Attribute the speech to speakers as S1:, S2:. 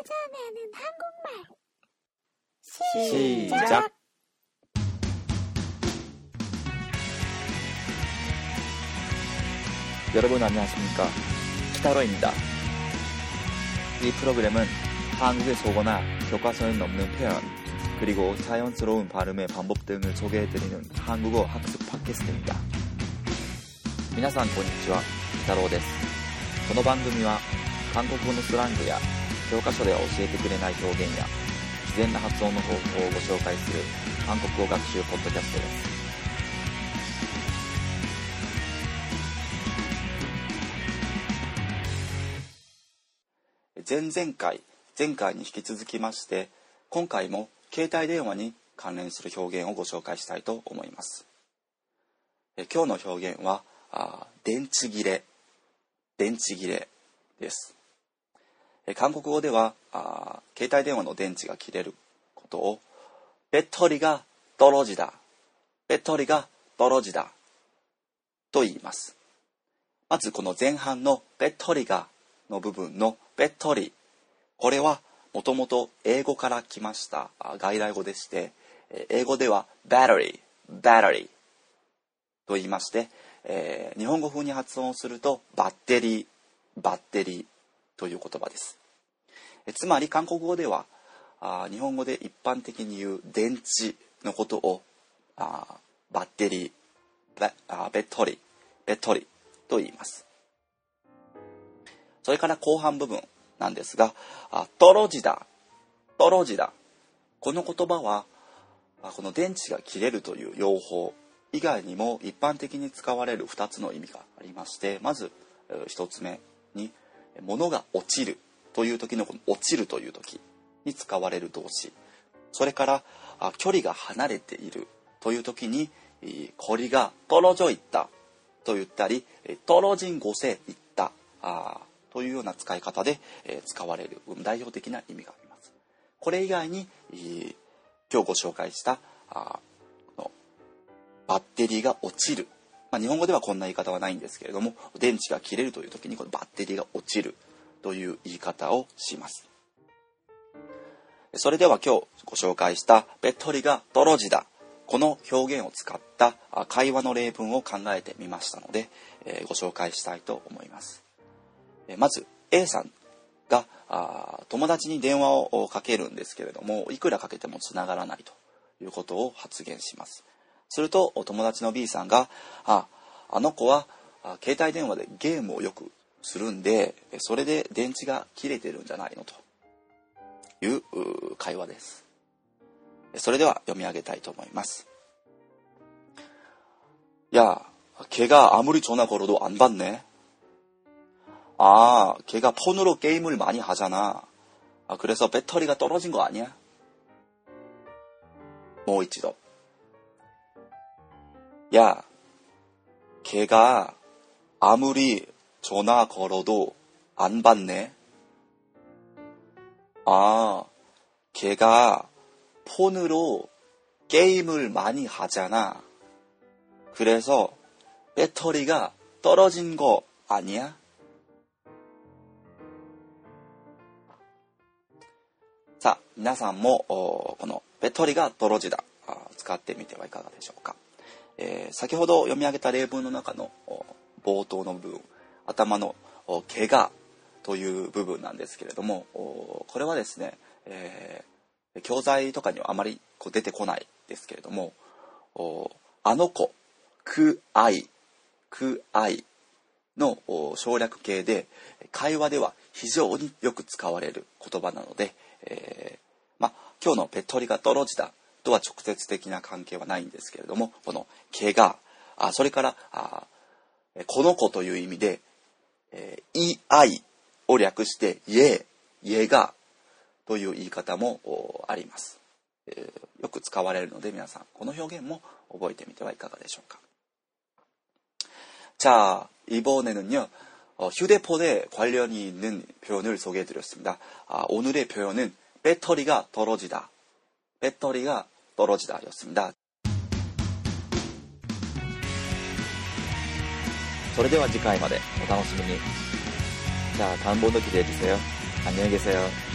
S1: 찾아내는 한국말
S2: 시작. 여러분 안녕하십니까? 키타로입니다. 이 프로그램은 한국의 속어나 교과서에 넘는 표현, 그리고 자연스러운 발음의 방법 등을 소개해드리는 한국어 학습 팟캐스트입니다. 皆さんこんにちは、キタロウです。この番組は韓国語のスラングや 教科書では教えてくれない表現や自然な発音の方法をご紹介する韓国語学習ポッドキャストです。前々回、前回に引き続きまして、今回も携帯電話に関連する表現をご紹介したいと思います。え今日の表現は、あ電池切れ、電池切れです。韓国語では携帯電話の電池が切れることを「ベッドリがドロジだ」「ベッドリがドロジだ」と言います。まずこの前半の「ベッドリが」の部分の「ベッドリ」これはもともと英語から来ました外来語でして英語では「バッテリー」「バッテリー」と言いまして、えー、日本語風に発音すると「バッテリー」「バッテリー」という言葉です。えつまり韓国語ではあ日本語で一般的に言う電池のことをあバッテリーベあベットリベットリと言います。それから後半部分なんですがあトロジダトロジダ。この言葉はこの電池が切れるという用法以外にも一般的に使われる2つの意味がありましてまず1つ目に物が落ちる。という時のこの落ちるという時に使われる動詞。それから距離が離れている。という時に「こりがとろじょいった」と言ったり「とろじんごせいった」というような使い方で使われる。代表的な意味があります。これ以外に今日ご紹介したバッテリーが落ちる、まあ、日本語ではこんな言い方はないんですけれども電池が切れるという時にこのバッテリーが落ちる。という言い方をします。それでは今日ご紹介した「ベットリがドロジだ」この表現を使ったあ会話の例文を考えてみましたので、えご紹介したいと思います。えまず A さんが友達に電話をかけるんですけれどもいくらかけてもつながらないということを発言します。するとお友達の B さんが「ああの子はあ携帯電話でゲームをよくするんでえそれで電池が切れてるんじゃないの?」といううー会話ですそれでは読み上げたいと思います야 걔가 아무리 전화 걸어도 안 받네 아 걔가 폰으로 게임을 많이 하잖아 아 그래서 배터리가 떨어진 거 아니야? 뭐 있지 너 야, 걔가 아무리 전화 걸어도 안 받네. 아, 걔가 폰으로 게임을 많이 하잖아. 그래서 배터리가 떨어진 거 아니야? さあ、皆さんも、おこのベトリがドロジだあ使ってみてはいかがでしょうか。えー先ほど読み上げた例文の中のお冒頭の部分、 頭の怪我という部分なんですけれども、これはですね、えー教材とかにはあまりこう出てこないですけれども、あの子、くあい、くあいの省略形で会話では非常によく使われる言葉なので、えーま、今日の「ペットリがドロジだ」とは直接的な関係はないんですけれどもこの「怪我」あそれからあこの子という意味で「えーいあい」を略して「ye」「ye が」という言い方もおあります、えーよく使われるので皆さんこの表現も覚えてみてはいかがでしょうか 자, 이번에는요, 어, 휴대폰에 관련이 있는 표현을 소개해 드렸습니다. 아, 오늘의 표현은 배터리가 떨어지다. 배터리가 떨어지다 였습니다. それでは次回までお楽しみに。じゃあ、単本の記で주세요。안녕히 계세요。